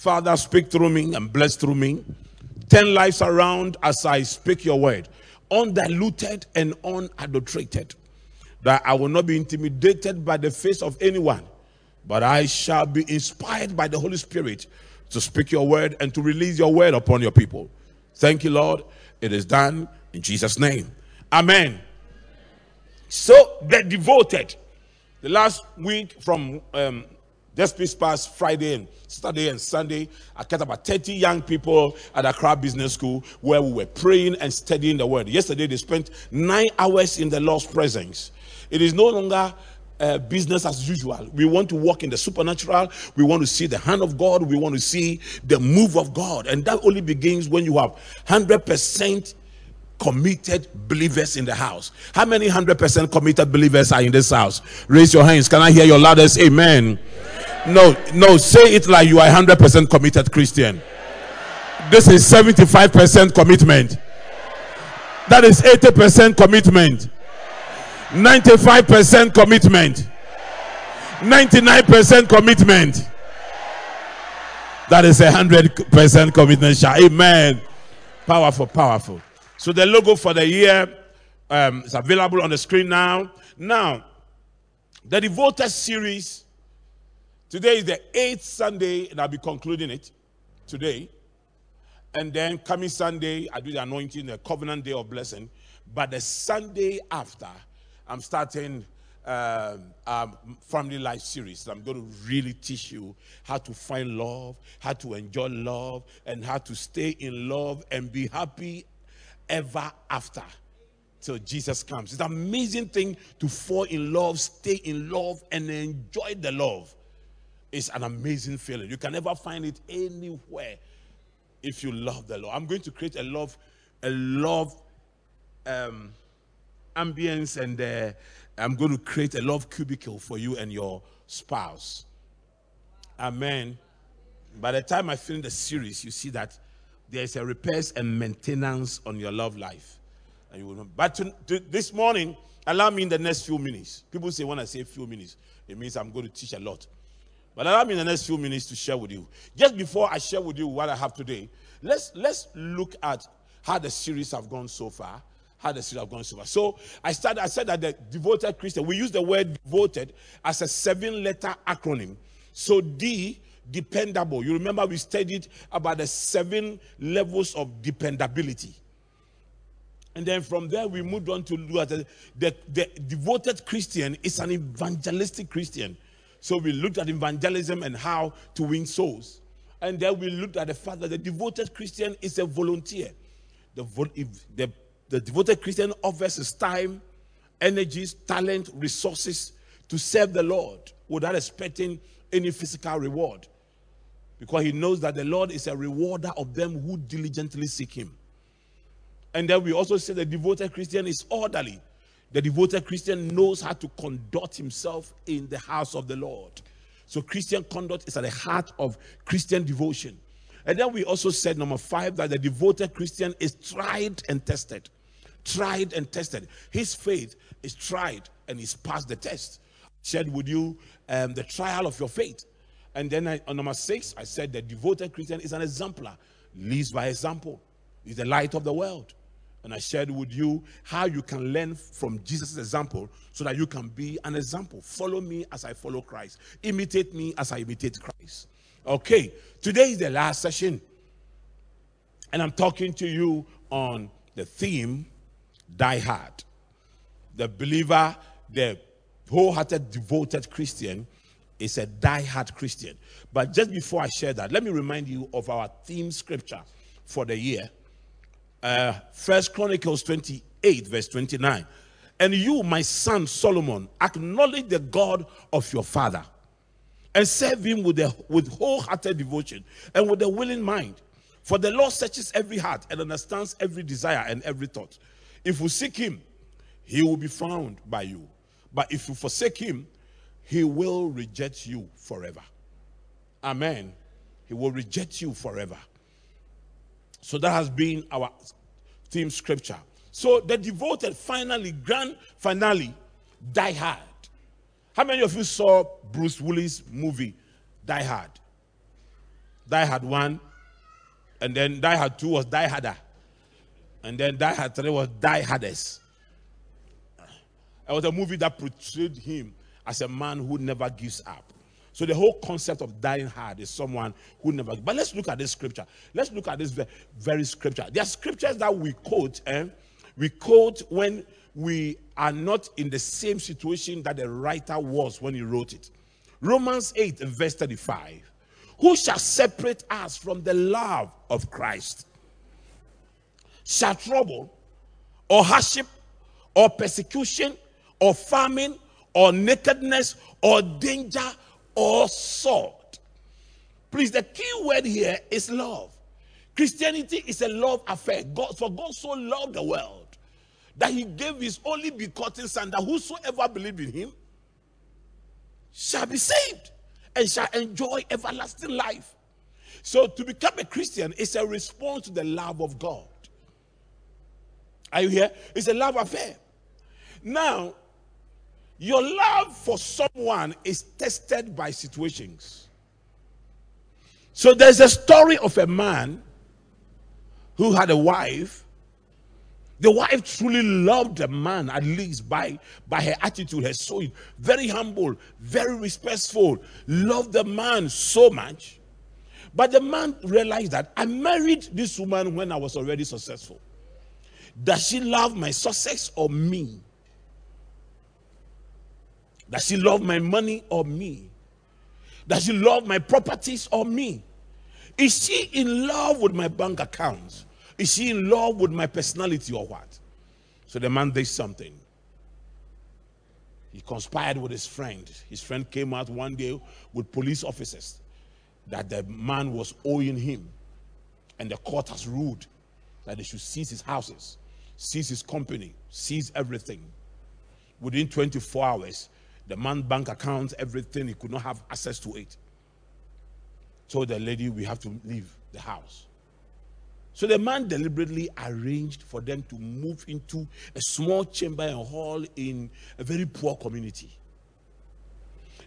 Father, speak through me and bless through me. Turn lives around as I speak your word, undiluted and unadulterated. That I will not be intimidated by the face of anyone, but I shall be inspired by the Holy Spirit to speak your word and to release your word upon your people. Thank you, Lord. It is done in Jesus' name. Amen. So the devoted. The last week from um, just this past Friday and Saturday and Sunday, I kept about 30 young people at Accra Business School where we were praying and studying the word. Yesterday, they spent nine hours in the Lord's presence. It is no longer uh, business as usual. We want to walk in the supernatural. We want to see the hand of God. We want to see the move of God. And that only begins when you have 100% committed believers in the house. How many 100% committed believers are in this house? Raise your hands. Can I hear your loudest amen? No, no, say it like you are 100% committed Christian. This is 75% commitment. That is 80% commitment. 95% commitment. 99% commitment. That is a 100% commitment. Amen. Powerful, powerful. So the logo for the year um, is available on the screen now. Now, the Devoted series, today is the eighth Sunday, and I'll be concluding it today. And then coming Sunday, I do the anointing, the covenant day of blessing. But the Sunday after, I'm starting um, um, family life series. I'm going to really teach you how to find love, how to enjoy love, and how to stay in love and be happy ever after till Jesus comes. It's an amazing thing to fall in love, stay in love, and enjoy the love. It's an amazing feeling. You can never find it anywhere if you love the Lord. I'm going to create a love, a love um, ambience and uh, I'm going to create a love cubicle for you and your spouse. Amen. By the time I finish the series, you see that there's a repairs and maintenance on your love life. And you will but to, to, this morning, allow me in the next few minutes. People say when I say few minutes, it means I'm going to teach a lot. But allow me in the next few minutes to share with you. Just before I share with you what I have today, let's let's look at how the series have gone so far how the series have gone so far. So I started, I said that the devoted Christian, we use the word devoted as a seven letter acronym. So D, dependable. You remember we studied about the seven levels of dependability. And then from there, we moved on to look at the, the, devoted Christian is an evangelistic Christian. So we looked at evangelism and how to win souls. And then we looked at the fact that the devoted Christian is a volunteer. The, the the devoted Christian offers his time, energies, talent, resources to serve the Lord without expecting any physical reward. Because he knows that the Lord is a rewarder of them who diligently seek him. And then we also say the devoted Christian is orderly. The devoted Christian knows how to conduct himself in the house of the Lord. So Christian conduct is at the heart of Christian devotion. And then we also said, number five, that the devoted Christian is tried and tested tried and tested. His faith is tried and he's passed the test. Shared with you um, the trial of your faith. And then I, on number six, I said the devoted Christian is an exemplar, leads by example, is the light of the world. And I shared with you how you can learn from Jesus' example so that you can be an example. Follow me as I follow Christ. Imitate me as I imitate Christ. Okay, today is the last session. And I'm talking to you on the theme die hard. The believer, the wholehearted, devoted Christian, is a die-hard Christian. But just before I share that, let me remind you of our theme scripture for the year. Uh, First Chronicles 28, verse 29. And you, my son Solomon, acknowledge the God of your father and serve him with, a, with wholehearted devotion and with a willing mind. For the Lord searches every heart and understands every desire and every thought. If you seek him, he will be found by you. But if you forsake him, he will reject you forever. Amen. He will reject you forever. So that has been our theme scripture. So the devoted finally, grand finale, Die Hard. How many of you saw Bruce Willis movie Die Hard? Die Hard 1, and then Die Hard 2 was Die Harder. And then Die Hard 3 was Die Hardest. It was a movie that portrayed him as a man who never gives up. So the whole concept of dying hard is someone who never. But let's look at this scripture. Let's look at this very scripture. There are scriptures that we quote, and eh? we quote when we are not in the same situation that the writer was when he wrote it. Romans 8 verse 35. Who shall separate us from the love of Christ? Shall trouble or hardship or persecution or famine or nakedness or danger or sword? Please, the key word here is love. Christianity is a love affair. God, for God so loved the world that he gave his only begotten son that whosoever believe in him shall be saved and shall enjoy everlasting life. So to become a Christian is a response to the love of God. Are you here? It's a love affair. Now, your love for someone is tested by situations. So there's a story of a man who had a wife the wife truly loved the man, at least by, by her attitude, her soul. Very humble, very respectful, loved the man so much. But the man realized that I married this woman when I was already successful. Does she love my success or me? Does she love my money or me? Does she love my properties or me? Is she in love with my bank accounts? Is she in love with my personality or what? So the man did something. He conspired with his friend. His friend came out one day with police officers that the man was owing him. And the court has ruled that they should seize his houses, seize his company, seize everything. Within 24 hours, the man bank accounts, everything, he could not have access to it. Told the lady, we have to leave the house. So the man deliberately arranged for them to move into a small chamber and hall in a very poor community.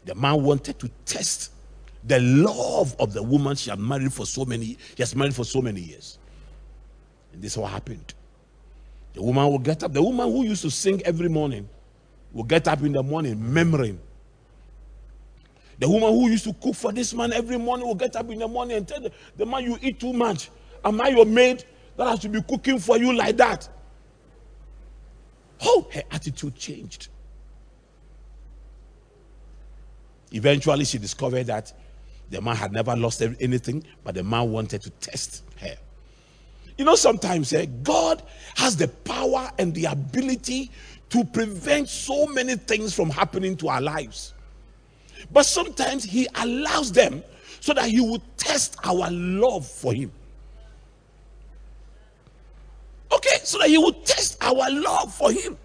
The man wanted to test the love of the woman she had married for so many he has married for so many years. And this is what happened. The woman will get up. The woman who used to sing every morning will get up in the morning murmuring. The woman who used to cook for this man every morning will get up in the morning and tell the, the man, You eat too much. Am I your maid that has to be cooking for you like that? Oh, her attitude changed. Eventually, she discovered that the man had never lost anything, but the man wanted to test her. You know, sometimes eh, God has the power and the ability to prevent so many things from happening to our lives. But sometimes He allows them so that He will test our love for Him. Okay, so that he would test our love for him.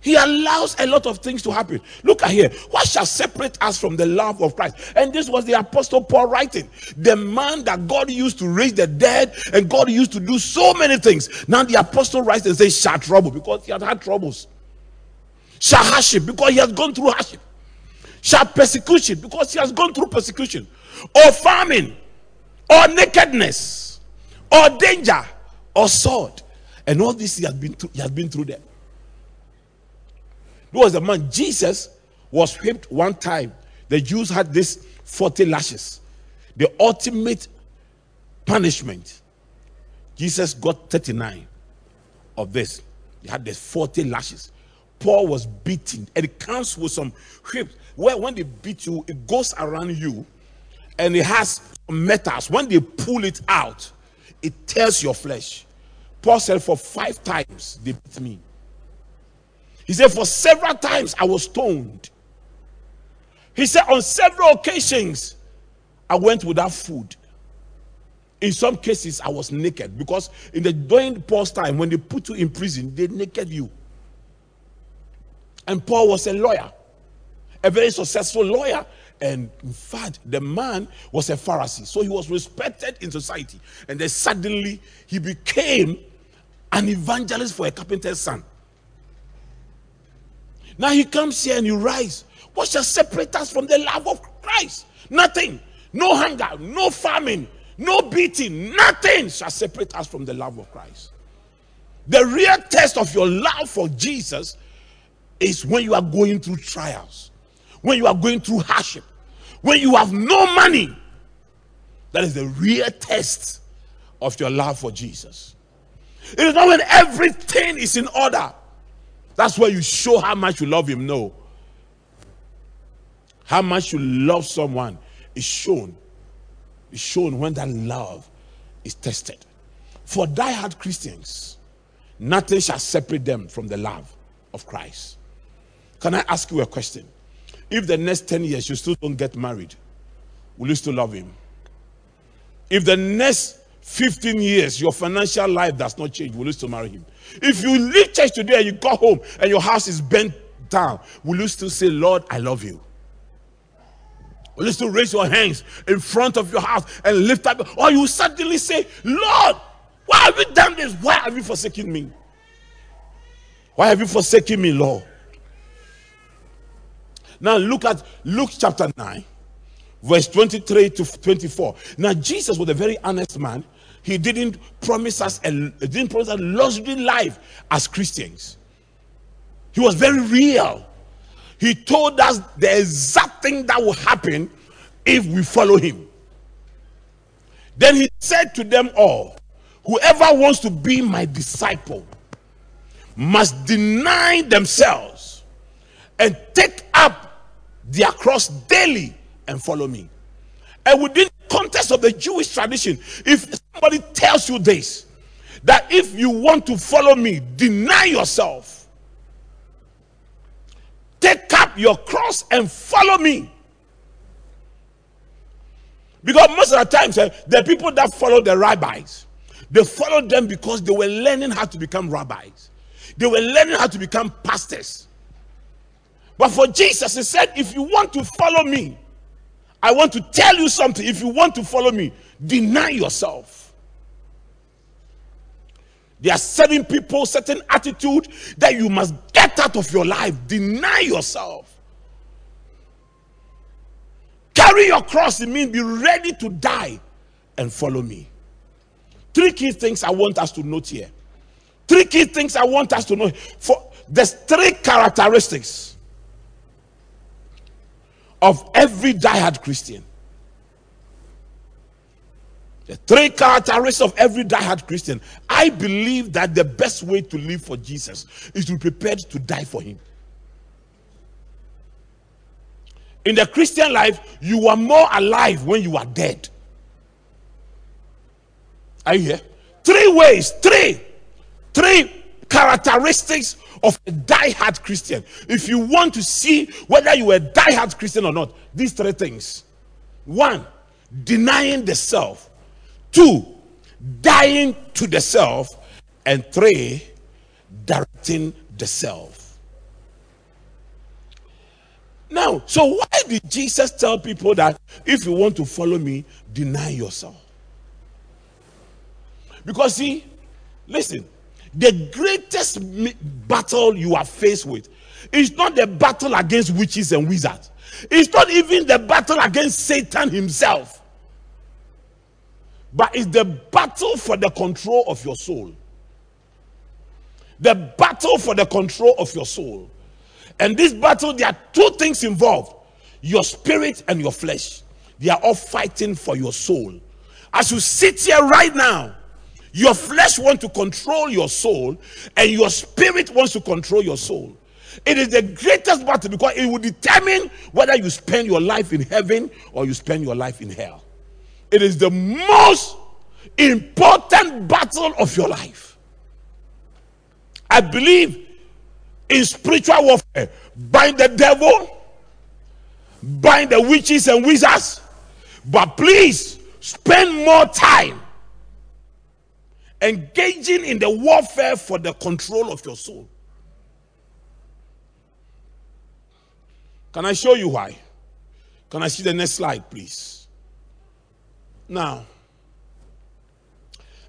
He allows a lot of things to happen. Look at here. What shall separate us from the love of Christ? And this was the Apostle Paul writing. The man that God used to raise the dead and God used to do so many things. Now the Apostle writes and says, shall trouble because he had had troubles. Shall hardship because he has gone through hardship. Shall persecution because he has gone through persecution. Or famine. Or nakedness. Or danger. Or sword. And all this he has been through, he has been through them. There was a man, Jesus was whipped one time. The Jews had this 40 lashes, the ultimate punishment. Jesus got 39 of this. He had the 40 lashes. Paul was beaten, and it comes with some whips. Where when they beat you, it goes around you, and it has metals. When they pull it out, it tears your flesh. Paul said, For five times they beat me. He said, For several times I was stoned. He said, On several occasions I went without food. In some cases, I was naked because in the during Paul's time, when they put you in prison, they naked you. And Paul was a lawyer, a very successful lawyer. And in fact, the man was a Pharisee, so he was respected in society. And then suddenly he became an evangelist for a carpenter's son. Now he comes here and you rise. What shall separate us from the love of Christ? Nothing. no hunger, no famine, no beating, nothing shall separate us from the love of Christ. The real test of your love for Jesus is when you are going through trials, when you are going through hardship, when you have no money. That is the real test of your love for Jesus. It is not when everything is in order. That's where you show how much you love Him. No. How much you love someone is shown. Is shown when that love is tested. For die-hard Christians, nothing shall separate them from the love of Christ. Can I ask you a question? If the next 10 years you still don't get married, will you still love him? If the next 15 years your financial life does not change, will you still marry him? If you leave church today and you go home and your house is bent down, will you still say, Lord, I love you? Will you still raise your hands in front of your house and lift up? Or you suddenly say, Lord, why have you done this? Why have you forsaken me? Why have you forsaken me, Lord? Now look at Luke chapter 9, verse 23 to 24. Now, Jesus was a very honest man. He didn't promise us a didn't promise us luxury life as Christians. He was very real. He told us the exact thing that will happen if we follow him. Then he said to them all, Whoever wants to be my disciple must deny themselves and take their cross daily and follow me. And within the context of the Jewish tradition, if somebody tells you this, that if you want to follow me, deny yourself, take up your cross and follow me. Because most of the times, eh, the people that follow the rabbis, they followed them because they were learning how to become rabbis. They were learning how to become pastors. But for Jesus, he said, if you want to follow me, I want to tell you something. If you want to follow me, deny yourself. There are certain people, certain attitude that you must get out of your life. Deny yourself. Carry your cross, it means be ready to die and follow me. Three key things I want us to note here. Three key things I want us to know. For there's three characteristics of every diehard Christian. The three characteristics of every diehard Christian. I believe that the best way to live for Jesus is to be prepared to die for him. In the Christian life, you are more alive when you are dead. Are you here? Three ways, three, three characteristics of a die-hard Christian. If you want to see whether you are a die-hard Christian or not, these three things. One, denying the self. Two, dying to the self. And three, directing the self. Now, so why did Jesus tell people that if you want to follow me, deny yourself? Because, see, listen, the greatest battle you are faced with is not the battle against witches and wizards, it's not even the battle against Satan himself, but it's the battle for the control of your soul. The battle for the control of your soul. And this battle, there are two things involved your spirit and your flesh. They are all fighting for your soul. As you sit here right now, your flesh wants to control your soul, and your spirit wants to control your soul. It is the greatest battle because it will determine whether you spend your life in heaven or you spend your life in hell. It is the most important battle of your life. I believe in spiritual warfare. Bind the devil, bind the witches and wizards, but please spend more time engaging in the warfare for the control of your soul. Can I show you why? Can I see the next slide, please? Now,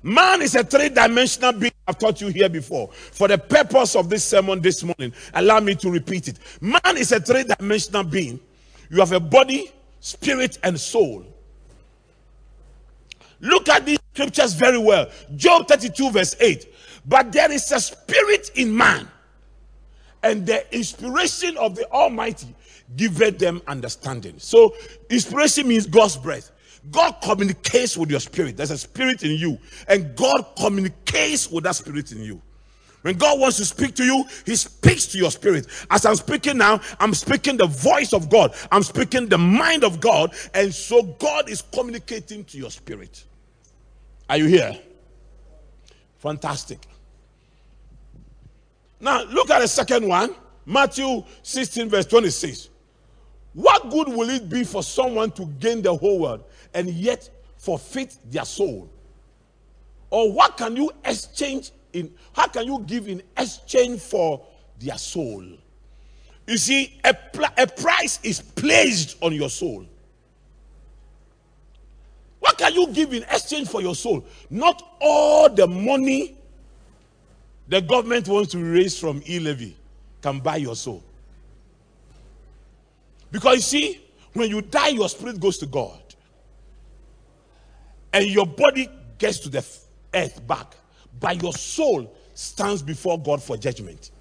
man is a three dimensional being. I've taught you here before. For the purpose of this sermon this morning, allow me to repeat it. Man is a three dimensional being. You have a body, spirit, and soul. Look at these scriptures very well. Job 32, verse 8. But there is a spirit in man, and the inspiration of the Almighty giveth them understanding. So, inspiration means God's breath. God communicates with your spirit. There's a spirit in you, and God communicates with that spirit in you. When God wants to speak to you, He speaks to your spirit. As I'm speaking now, I'm speaking the voice of God, I'm speaking the mind of God, and so God is communicating to your spirit. Are you here? Fantastic. Now, look at the second one Matthew 16, verse 26. What good will it be for someone to gain the whole world and yet forfeit their soul? Or what can you exchange in, how can you give in exchange for their soul? You see, a, a price is placed on your soul. What can you give in exchange for your soul? Not all the money the government wants to raise from e levy can buy your soul. Because you see, when you die, your spirit goes to God, and your body gets to the earth back, but your soul stands before God for judgment.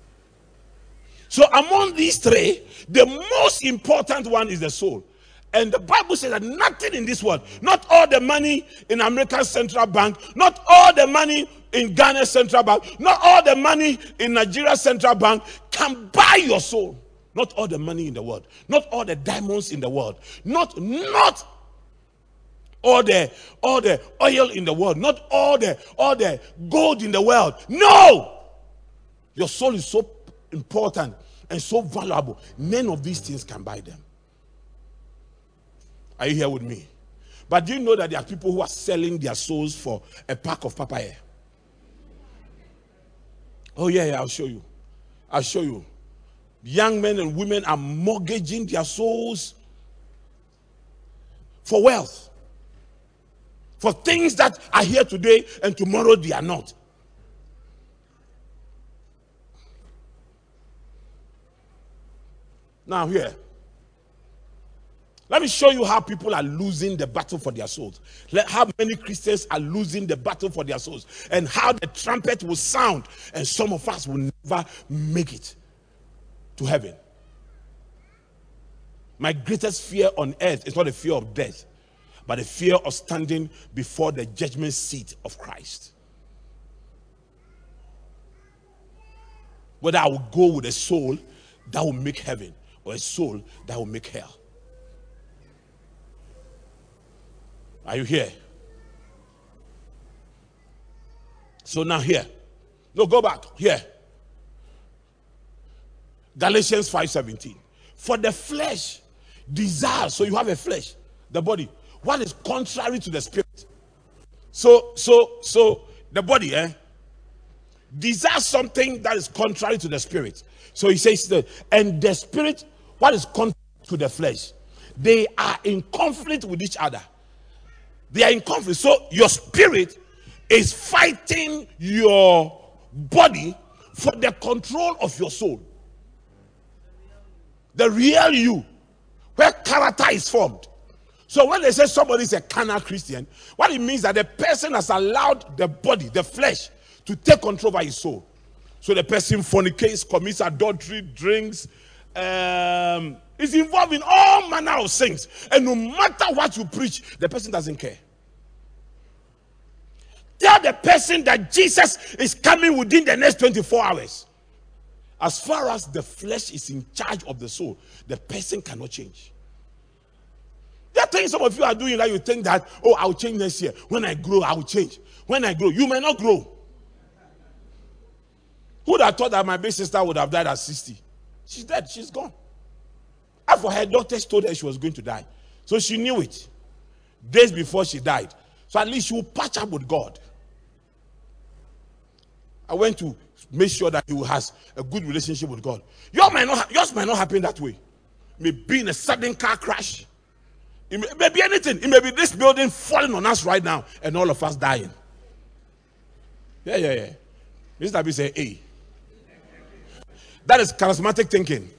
So, among these three, the most important one is the soul. And the Bible says that nothing in this world, not all the money in American Central Bank, not all the money in Ghana Central Bank, not all the money in Nigeria Central Bank can buy your soul. Not all the money in the world, not all the diamonds in the world, not not all the all the oil in the world, not all the all the gold in the world. No, your soul is so important and so valuable. None of these things can buy them. Are you here with me? But do you know that there are people who are selling their souls for a pack of papaya? Oh, yeah, yeah, I'll show you. I'll show you. Young men and women are mortgaging their souls for wealth, for things that are here today and tomorrow they are not. Now, here. Let me show you how people are losing the battle for their souls. How many Christians are losing the battle for their souls. And how the trumpet will sound. And some of us will never make it to heaven. My greatest fear on earth is not the fear of death, but the fear of standing before the judgment seat of Christ. Whether I will go with a soul that will make heaven or a soul that will make hell. Are you here? So now here. No, go back. Here. Galatians 5:17. For the flesh desires, so you have a flesh, the body. What is contrary to the spirit? So, so, so the body, eh? Desires something that is contrary to the spirit. So he says that, and the spirit, what is contrary to the flesh? They are in conflict with each other. They are in conflict. So your spirit is fighting your body for the control of your soul. The real you, where character is formed. So when they say somebody is a carnal Christian, what it means that the person has allowed the body, the flesh, to take control over his soul. So the person fornicates, commits adultery, drinks, um, is involved in all manner of things. And no matter what you preach, the person doesn't care. Tell the person that Jesus is coming within the next 24 hours. As far as the flesh is in charge of the soul, the person cannot change. There are things some of you are doing that you think that, oh, I'll change next year. When I grow, I will change. When I grow, you may not grow. Who would have thought that my big sister would have died at 60? She's dead. She's gone. For her, doctors told her she was going to die. So she knew it days before she died. So at least she will patch up with God. I went to make sure that he has a good relationship with God. Yours might not, yours might not happen that way. It may be in a sudden car crash. It may, it may be anything. It may be this building falling on us right now and all of us dying. Yeah, yeah, yeah. Mr. B say, hey. That is charismatic thinking.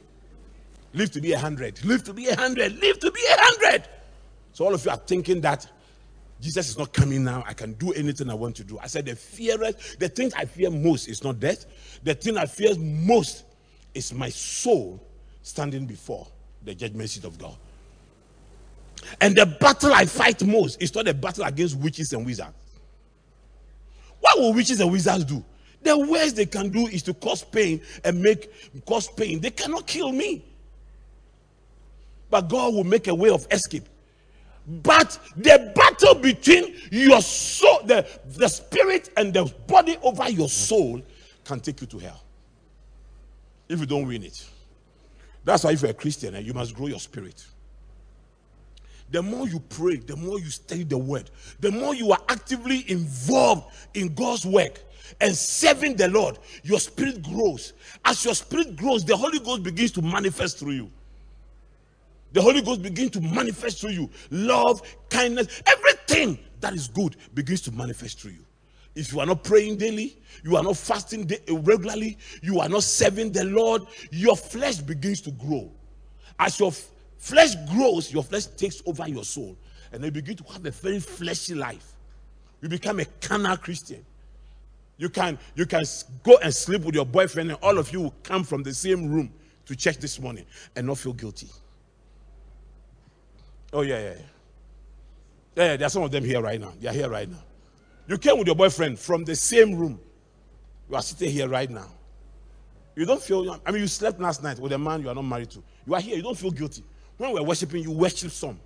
Live to be a hundred. Live to be a hundred. Live to be a hundred. So all of you are thinking that Jesus is not coming now. I can do anything I want to do. I said, the fearest, the thing I fear most is not death. The thing I fear most is my soul standing before the judgment seat of God. And the battle I fight most is not the battle against witches and wizards. What will witches and wizards do? The worst they can do is to cause pain and make cause pain. They cannot kill me. But God will make a way of escape. But the battle between your soul, the, the spirit, and the body over your soul can take you to hell. If you don't win it. That's why if you're a Christian, eh, you must grow your spirit. The more you pray, the more you study the word, the more you are actively involved in God's work and serving the Lord, your spirit grows. As your spirit grows, the Holy Ghost begins to manifest through you the Holy Ghost begins to manifest through you. Love, kindness, everything that is good begins to manifest through you. If you are not praying daily, you are not fasting eh, regularly, you are not serving the Lord, your flesh begins to grow. As your flesh grows, your flesh takes over your soul, and you begin to have a very fleshy life. You become a carnal Christian. You can you can go and sleep with your boyfriend, and all of you will come from the same room to church this morning and not feel guilty. Oh, yeah, yeah. Yeah, yeah, there are some of them here right now. They are here right now. You came with your boyfriend from the same room. You are sitting here right now. You don't feel, I mean, you slept last night with a man you are not married to. You are here, you don't feel guilty. When we're worshiping, you worship some.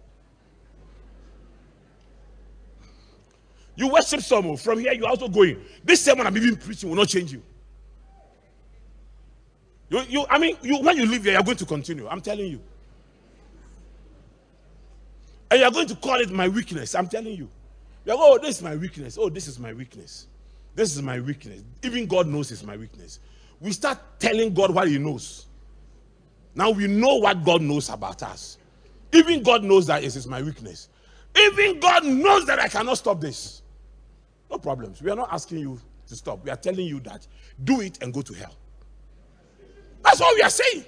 You worship some. Oh, from here, you're also going. This sermon I'm even preaching will not change you. You, you I mean, you, when you leave here, you're going to continue. I'm telling you. And you're going to call it my weakness. I'm telling you. You're going, oh, this is my weakness. Oh, this is my weakness. This is my weakness. Even God knows it's my weakness. We start telling God what He knows. Now we know what God knows about us. Even God knows that it is my weakness. Even God knows that I cannot stop this. No problems. We are not asking you to stop. We are telling you that do it and go to hell. That's all we are saying.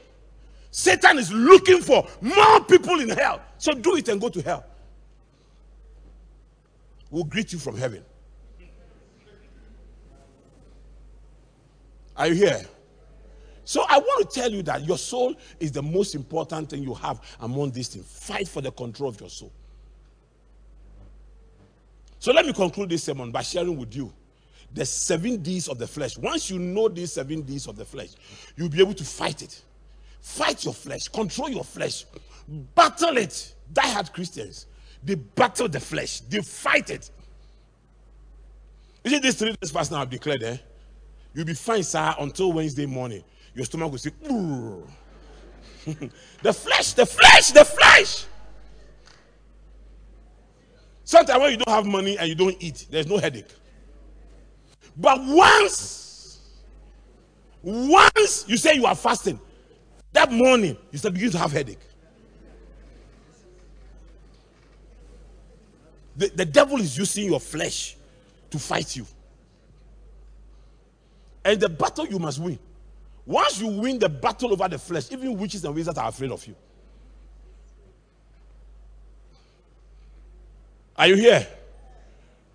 Satan is looking for more people in hell. So do it and go to hell. We'll greet you from heaven. Are you here? So I want to tell you that your soul is the most important thing you have among these things. Fight for the control of your soul. So let me conclude this sermon by sharing with you the seven D's of the flesh. Once you know these seven D's of the flesh, you'll be able to fight it. Fight your flesh, control your flesh, battle it. Die hard Christians, they battle the flesh, they fight it. You see, this three days fast now I've declared, eh? You'll be fine, sir, until Wednesday morning. Your stomach will say, the flesh, the flesh, the flesh. Sometimes when you don't have money and you don't eat, there's no headache. But once, once you say you are fasting, that morning, you start begin to have headache. The, the devil is using your flesh to fight you. And the battle you must win. Once you win the battle over the flesh, even witches and wizards are afraid of you. Are you here?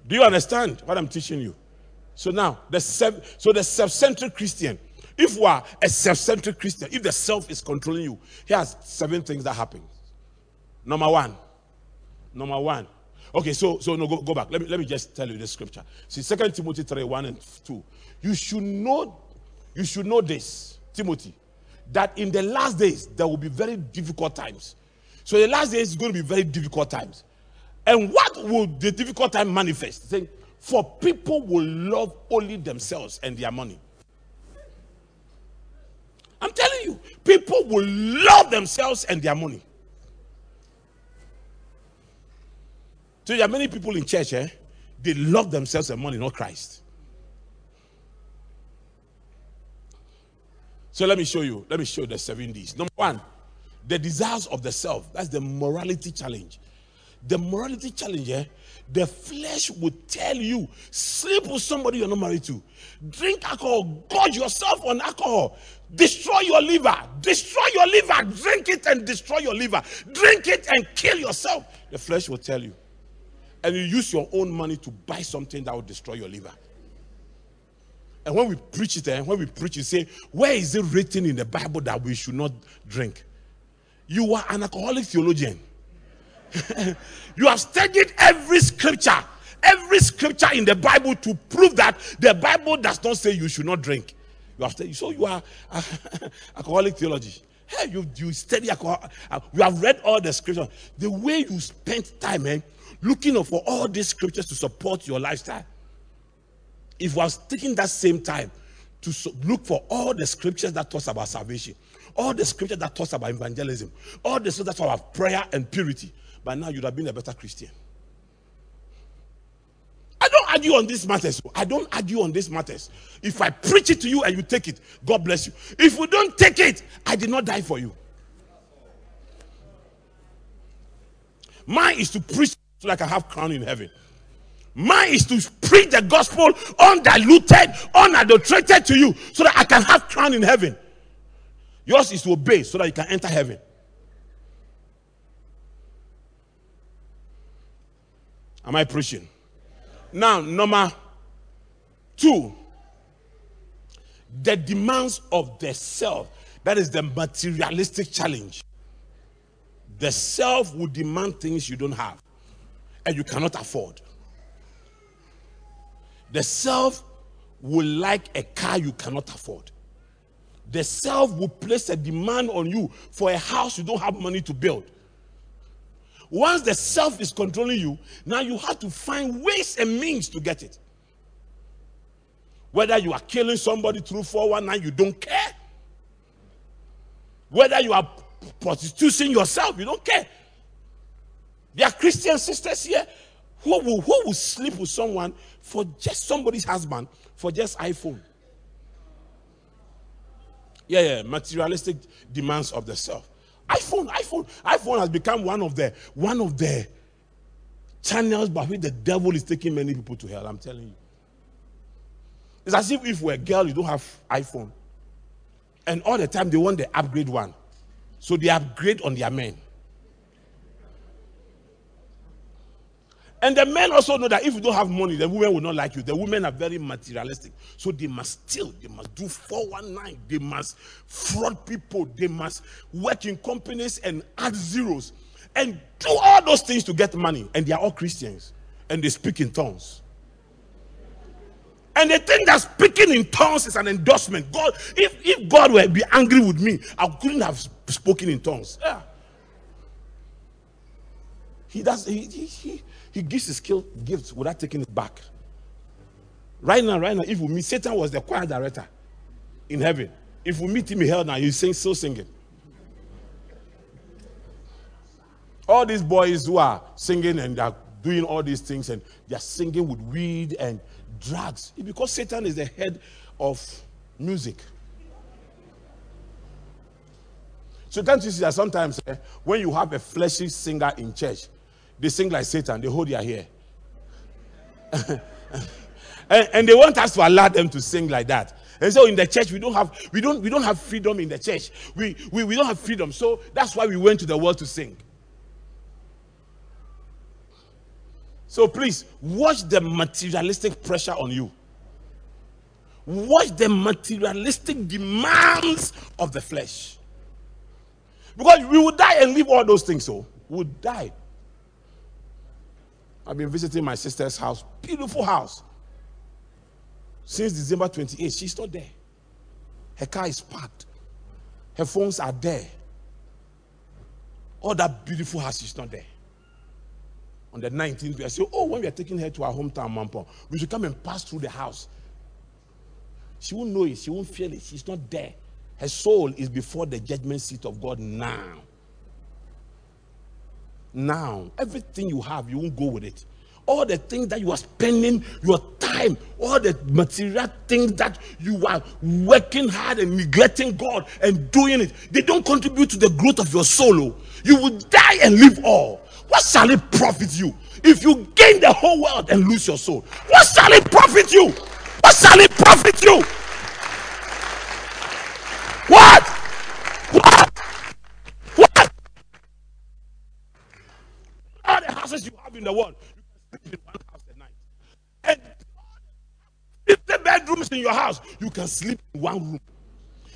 Do you understand what I'm teaching you? So now, the so the self-centered Christian if you are a self-centered Christian, if the self is controlling you, here's seven things that happen. Number one. Number one. Okay, so so no, go, go back. Let me let me just tell you this scripture. See, Second Timothy 3, 1 and 2. You should know, you should know this, Timothy, that in the last days there will be very difficult times. So the last days is going to be very difficult times. And what will the difficult time manifest? Saying, for people will love only themselves and their money. I'm telling you, people will love themselves and their money. So there are many people in church, eh? They love themselves and money, not Christ. So let me show you. Let me show you the seven D's. Number one, the desires of the self. That's the morality challenge. The morality challenge, eh? The flesh would tell you sleep with somebody you're not married to, drink alcohol, gorge yourself on alcohol, destroy your liver, destroy your liver, drink it and destroy your liver, drink it and kill yourself. The flesh will tell you. and you use your own money to buy something that will destroy your liver. And when we preach it, and eh, when we preach it, say, where is it written in the Bible that we should not drink? You are an alcoholic theologian. you have studied every scripture, every scripture in the Bible to prove that the Bible does not say you should not drink. You have studied, so you are alcoholic theology. Hey, you, you study alcohol. Uh, you have read all the scriptures. The way you spent time, eh, looking for all these scriptures to support your lifestyle. If you was taking that same time to look for all the scriptures that talks about salvation, all the scriptures that talks about evangelism, all the scriptures that talks about prayer and purity, by now you'd have been a better Christian. I don't argue on these matters. I don't argue on these matters. If I preach it to you and you take it, God bless you. If you don't take it, I did not die for you. Mine is to preach so like I have crown in heaven. Mine is to preach the gospel undiluted, unadulterated to you so that I can have crown in heaven. Yours is to obey so that you can enter heaven. Am I preaching? Now, number two, the demands of the self. That is the materialistic challenge. The self will demand things you don't have and you cannot afford. The self will like a car you cannot afford. The self will place a demand on you for a house you don't have money to build. Once the self is controlling you, now you have to find ways and means to get it. Whether you are killing somebody through 419, you don't care. Whether you are prostituting yourself, you don't care. There are Christian sisters here who will, who will sleep with someone for just somebody's husband for just iPhone. Yeah, yeah, materialistic demands of the self iPhone, iPhone, iPhone has become one of the one of the channels by which the devil is taking many people to hell. I'm telling you. It's as if if we're a girl, you don't have iPhone. And all the time they want the upgrade one. So they upgrade on their men. And the men also know that if you don't have money, the women will not like you. The women are very materialistic. So they must steal, they must do 419, they must fraud people, they must work in companies and add zeros and do all those things to get money. And they are all Christians and they speak in tongues. And they think that speaking in tongues is an endorsement. God, if, if God were be angry with me, I couldn't have spoken in tongues. Yeah. He does he, he, he he gives his skill gifts without taking it back. Right now, right now, if we meet Satan was the choir director in heaven. If we meet him in hell now, he's sing, still singing. All these boys who are singing and they're doing all these things and they're singing with weed and drugs. Because Satan is the head of music. So can't you see that sometimes eh, when you have a fleshy singer in church, they sing like Satan. They hold their hair. and, and, they want us to allow them to sing like that. And so in the church, we don't have we don't we don't have freedom in the church. We, we, we don't have freedom. So that's why we went to the world to sing. So please watch the materialistic pressure on you. Watch the materialistic demands of the flesh. Because we will die and leave all those things. So we will die. I've been visiting my sister's house, beautiful house. Since December 28th, she's not there. Her car is parked. Her phones are there. All that beautiful house is not there. On the 19th, we say, Oh, when we are taking her to our hometown, Mampong, we should come and pass through the house. She won't know it, she won't feel it. She's not there. Her soul is before the judgment seat of God now now. Everything you have, you won't go with it. All the things that you are spending your time, all the material things that you are working hard and neglecting God and doing it, they don't contribute to the growth of your soul. Oh. You will die and leave all. What shall it profit you if you gain the whole world and lose your soul? What shall it profit you? What shall it profit you? What? Houses you have in the world. You can sleep in one house at night. And 50 bedrooms in your house, you can sleep in one room.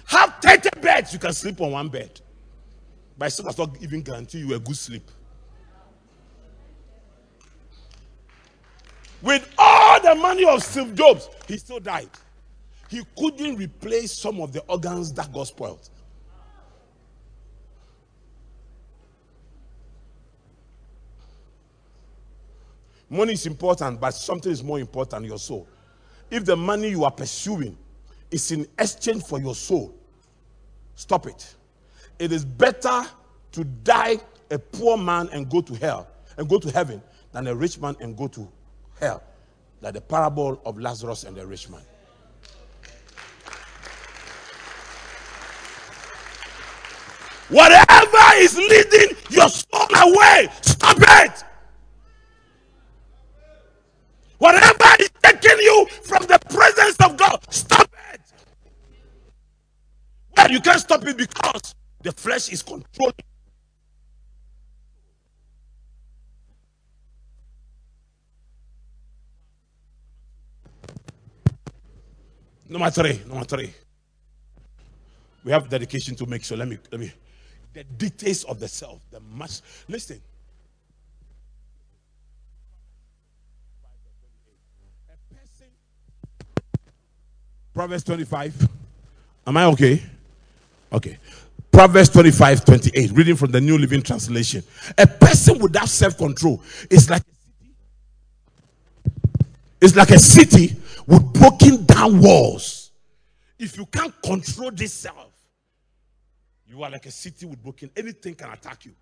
Have 30 beds, you can sleep on one bed. But still does not even guarantee you a good sleep. With all the money of Steve Jobs, he still died. He couldn't replace some of the organs that got spoiled. Money is important, but something is more important your soul. If the money you are pursuing is in exchange for your soul, stop it. It is better to die a poor man and go to hell and go to heaven than a rich man and go to hell. Like the parable of Lazarus and the rich man. Whatever is leading your soul away, stop it. Whatever is taking you from the presence of God, stop it. Well, you can't stop it because the flesh is controlling. Number three, number three. We have dedication to make sure. Let me, let me. The details of the self, the much. Listen, Proverbs 25. Am I okay? Okay. Proverbs 25, 28, reading from the New Living Translation. A person without self control is like it's like a city with broken down walls. If you can't control this self, you are like a city with broken. Anything can attack you.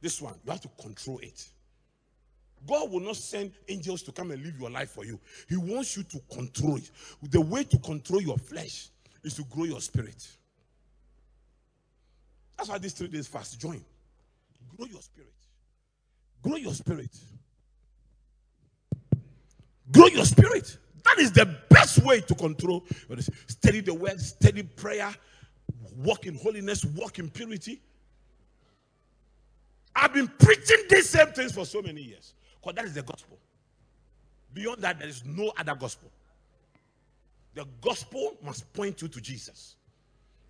This one, you have to control it. God will not send angels to come and live your life for you. He wants you to control it. The way to control your flesh is to grow your spirit. That's why these three days fast. Join. Grow your spirit. Grow your spirit. Grow your spirit. That is the best way to control. Study the word, study prayer, walk in holiness, walk in purity. I've been preaching these same things for so many years. Because that is the gospel. Beyond that, there is no other gospel. The gospel must point you to Jesus.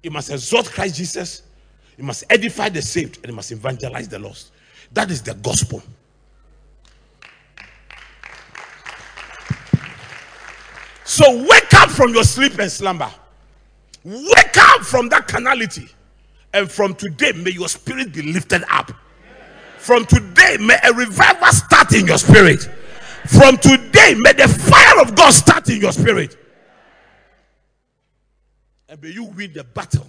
It must exalt Christ Jesus. It must edify the saved and it must evangelize the lost. That is the gospel. So wake up from your sleep and slumber. Wake up from that carnality. And from today, may your spirit be lifted up. From today, may a revival start in your spirit. From today, may the fire of God start in your spirit. And may you win the battle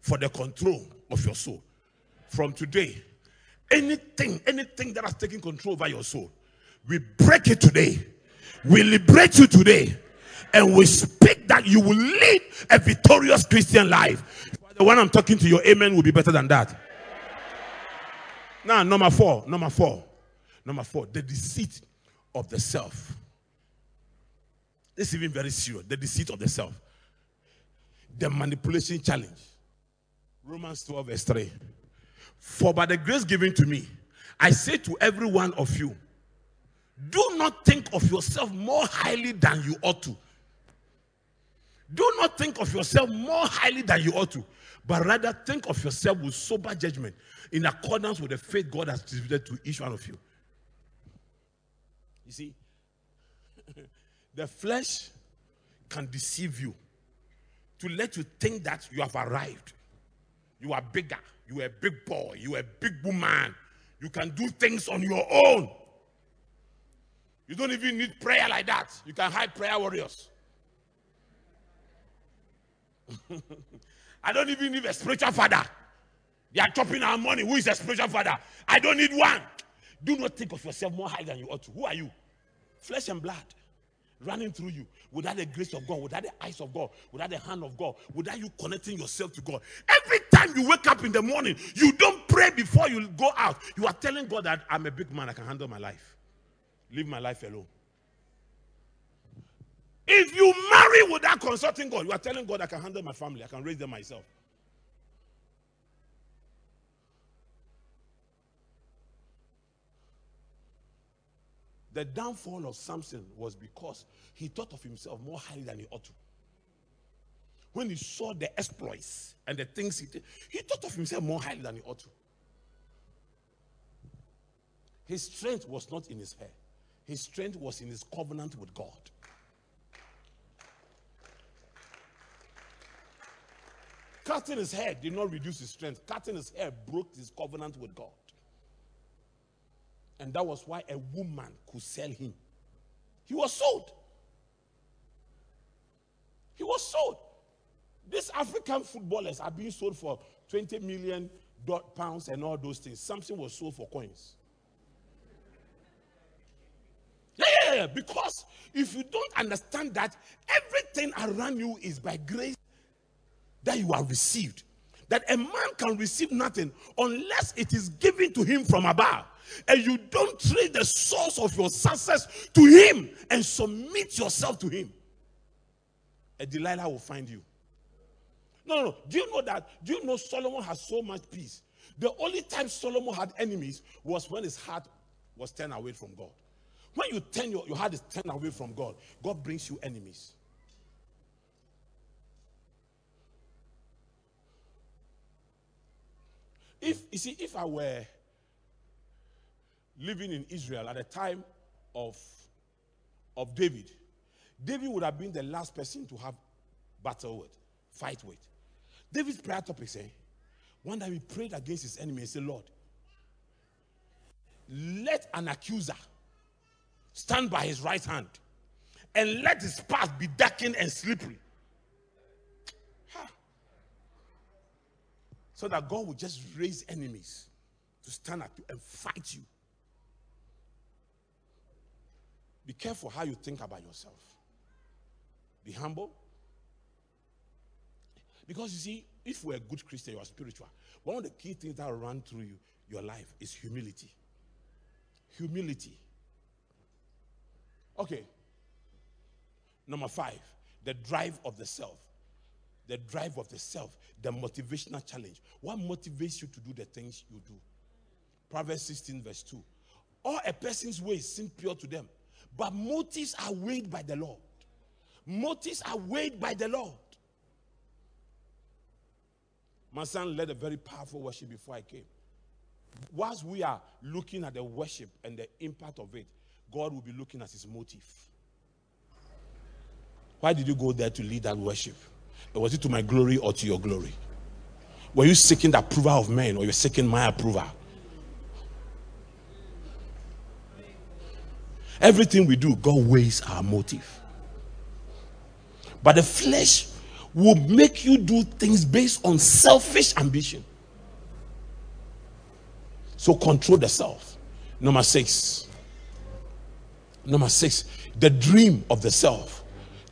for the control of your soul. From today, anything, anything that has taken control over your soul, we break it today. We liberate you today. And we speak that you will lead a victorious Christian life. The one I'm talking to, your amen will be better than that. Now, number four, number four, number four, the deceit of the self. This is even very serious. The deceit of the self. The manipulation challenge. Romans 12, verse 3. For by the grace given to me, I say to every one of you, do not think of yourself more highly than you ought to. Do not think of yourself more highly than you ought to, but rather think of yourself with sober judgment in accordance with the faith God has distributed to each one of you. You see, the flesh can deceive you to let you think that you have arrived. You are bigger. You are a big boy. You are a big woman. You can do things on your own. You don't even need prayer like that. You can hide prayer warriors. I don't even need a spiritual father. They are chopping our money. Who is a spiritual father? I don't need one. Do not think of yourself more high than you ought to. Who are you? Flesh and blood running through you without the grace of God, without the eyes of God, without the hand of God, without you connecting yourself to God. Every time you wake up in the morning, you don't pray before you go out. You are telling God that I'm a big man, I can handle my life. Leave my life alone. If you marry without consulting God, you are telling God I can handle my family, I can raise them myself. The downfall of Samson was because he thought of himself more highly than he ought to. When he saw the exploits and the things he did, he thought of himself more highly than he ought to. His strength was not in his hair, his strength was in his covenant with God. Cutting his hair did not reduce his strength. Cutting his hair broke his covenant with God. And that was why a woman could sell him. He was sold. He was sold. These African footballers are being sold for 20 million pounds and all those things. Something was sold for coins. Yeah, yeah, yeah. Because if you don't understand that everything around you is by grace that you have received. That a man can receive nothing unless it is given to him from above. And you don't trade the source of your success to him and submit yourself to him. A Delilah will find you. No, no, no. Do you know that? Do you know Solomon has so much peace? The only time Solomon had enemies was when his heart was turned away from God. When you turn your, your heart is turned away from God, God brings you enemies. If you see, if I were living in Israel at the time of, of David, David would have been the last person to have battle with, fight with. David's prayer topic say, one time he prayed against his enemy and said, Lord, let an accuser stand by his right hand and let his path be darkened and slippery. So that God will just raise enemies to stand at you and fight you. Be careful how you think about yourself. Be humble. Because you see, if we're a good Christian, you are spiritual. One of the key things that run through you, your life is humility. Humility. Okay. Number five, the drive of the self the drive of the self, the motivational challenge. What motivates you to do the things you do? Proverbs 16, verse 2. All a person's ways seem pure to them, but motives are weighed by the Lord. Motives are weighed by the Lord. My son led a very powerful worship before I came. Whilst we are looking at the worship and the impact of it, God will be looking at his motive. Why did you go there to lead that worship? Was it to my glory or to your glory? Were you seeking the approval of men or you're seeking my approval? Everything we do, God weighs our motive. But the flesh will make you do things based on selfish ambition. So control the self. Number six. Number six, the dream of the self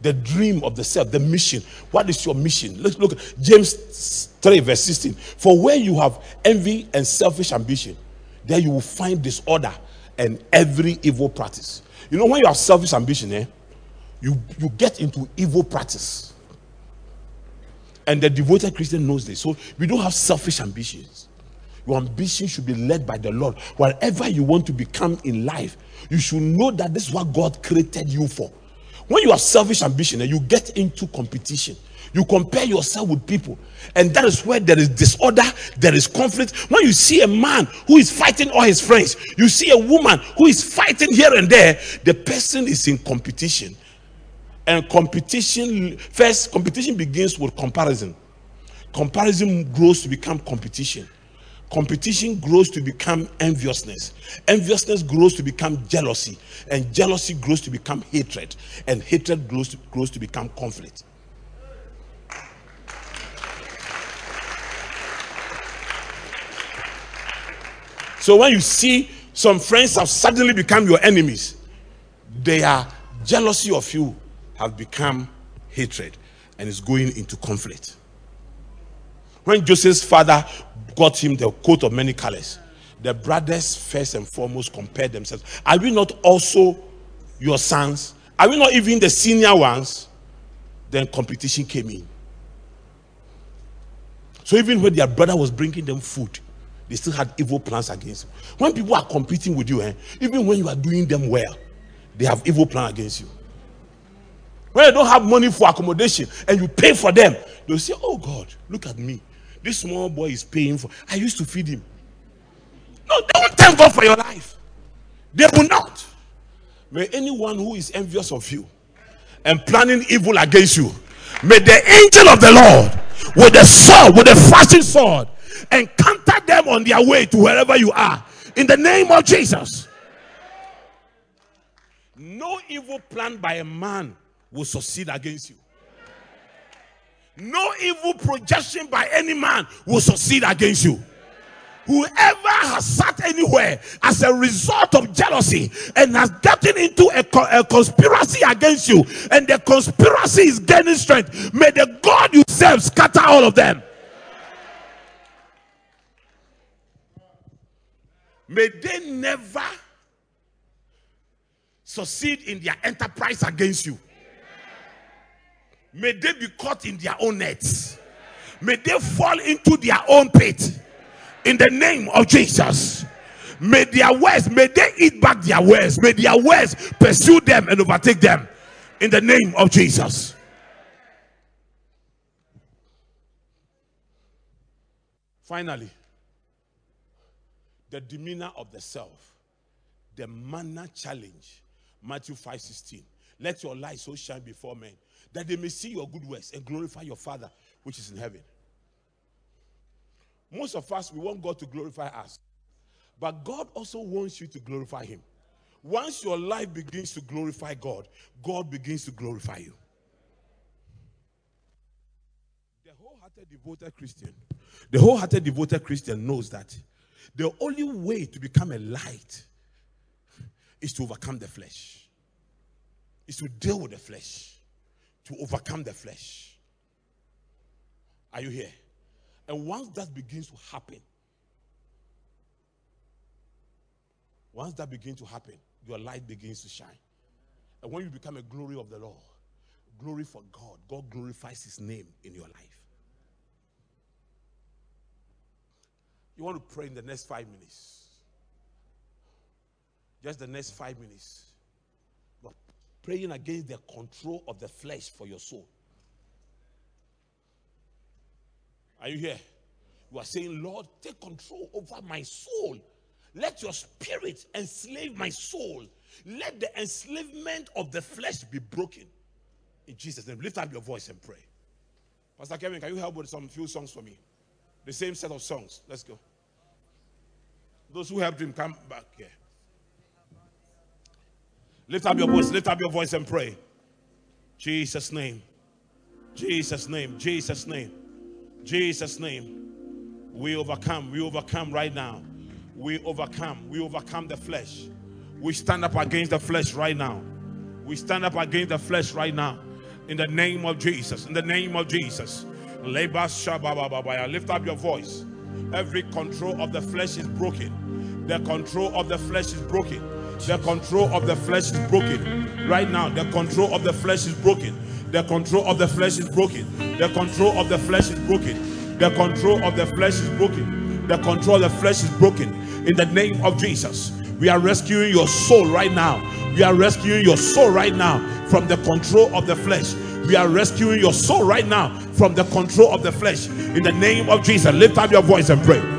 the dream of the self, the mission. What is your mission? Let's look at James 3, verse 16. For where you have envy and selfish ambition, there you will find disorder and every evil practice. You know, when you have selfish ambition, eh, you, you get into evil practice. And the devoted Christian knows this. So we don't have selfish ambitions. Your ambition should be led by the Lord. Whatever you want to become in life, you should know that this is what God created you for. When you have selfish ambition and you get into competition, you compare yourself with people, and that is where there is disorder, there is conflict. When you see a man who is fighting all his friends, you see a woman who is fighting here and there, the person is in competition. And competition, first, competition begins with comparison. Comparison grows to become competition. Competition grows to become enviousness. Enviousness grows to become jealousy. And jealousy grows to become hatred. And hatred grows to, grows to become conflict. So when you see some friends have suddenly become your enemies, their jealousy of you have become hatred and is going into conflict. When Joseph's father got him the coat of many colors. The brothers, first and foremost, compared themselves. Are we not also your sons? Are we not even the senior ones? Then competition came in. So even when their brother was bringing them food, they still had evil plans against him. When people are competing with you, eh, even when you are doing them well, they have evil plan against you. When they don't have money for accommodation and you pay for them, they'll say, Oh God, look at me. This small boy is paying for. I used to feed him. No, won't thank God for your life. They will not. May anyone who is envious of you and planning evil against you, may the angel of the Lord with the sword, with the flashing sword, encounter them on their way to wherever you are. In the name of Jesus. No evil plan by a man will succeed against you. No evil projection by any man will succeed against you. Whoever has sat anywhere as a result of jealousy and has gotten into a, a, conspiracy against you, and the conspiracy is gaining strength, may the God you serve scatter all of them. May they never succeed in their enterprise against you. May they be caught in their own nets. May they fall into their own pit. In the name of Jesus. May their words, may they eat back their words. May their words pursue them and overtake them. In the name of Jesus. Finally, the demeanor of the self, the manner challenge. Matthew 5 16. Let your light so shine before men that they may see your good works and glorify your Father which is in heaven. Most of us, we want God to glorify us. But God also wants you to glorify Him. Once your life begins to glorify God, God begins to glorify you. The wholehearted devoted Christian, the wholehearted devoted Christian knows that the only way to become a light is to overcome the flesh, is to deal with the flesh, to overcome the flesh. Are you here? And once that begins to happen, once that begins to happen, your light begins to shine. And when you become a glory of the Lord, glory for God, God glorifies his name in your life. You want to pray in the next five minutes. Just the next five minutes. Praying against the control of the flesh for your soul. Are you here? You are saying, Lord, take control over my soul. Let your spirit enslave my soul. Let the enslavement of the flesh be broken. In Jesus' name, lift up your voice and pray. Pastor Kevin, can you help with some few songs for me? The same set of songs. Let's go. Those who helped him come back here. Lift up your voice, lift up your voice and pray. Jesus' name. Jesus' name. Jesus' name. Jesus' name. We overcome. We overcome right now. We overcome. We overcome the flesh. We stand up against the flesh right now. We stand up against the flesh right now. In the name of Jesus. In the name of Jesus. Lift up your voice. Every control of the flesh is broken. The control of the flesh is broken. The control of the flesh is broken. Right now, the control of the flesh is broken. The control of the flesh is broken. The control of the flesh is broken. The control of the flesh is broken. The control of the flesh is broken. In the name of Jesus, we are rescuing your soul right now. We are rescuing your soul right now from the control of the flesh. We are rescuing your soul right now from the control of the flesh. In the name of Jesus, lift up your voice and pray.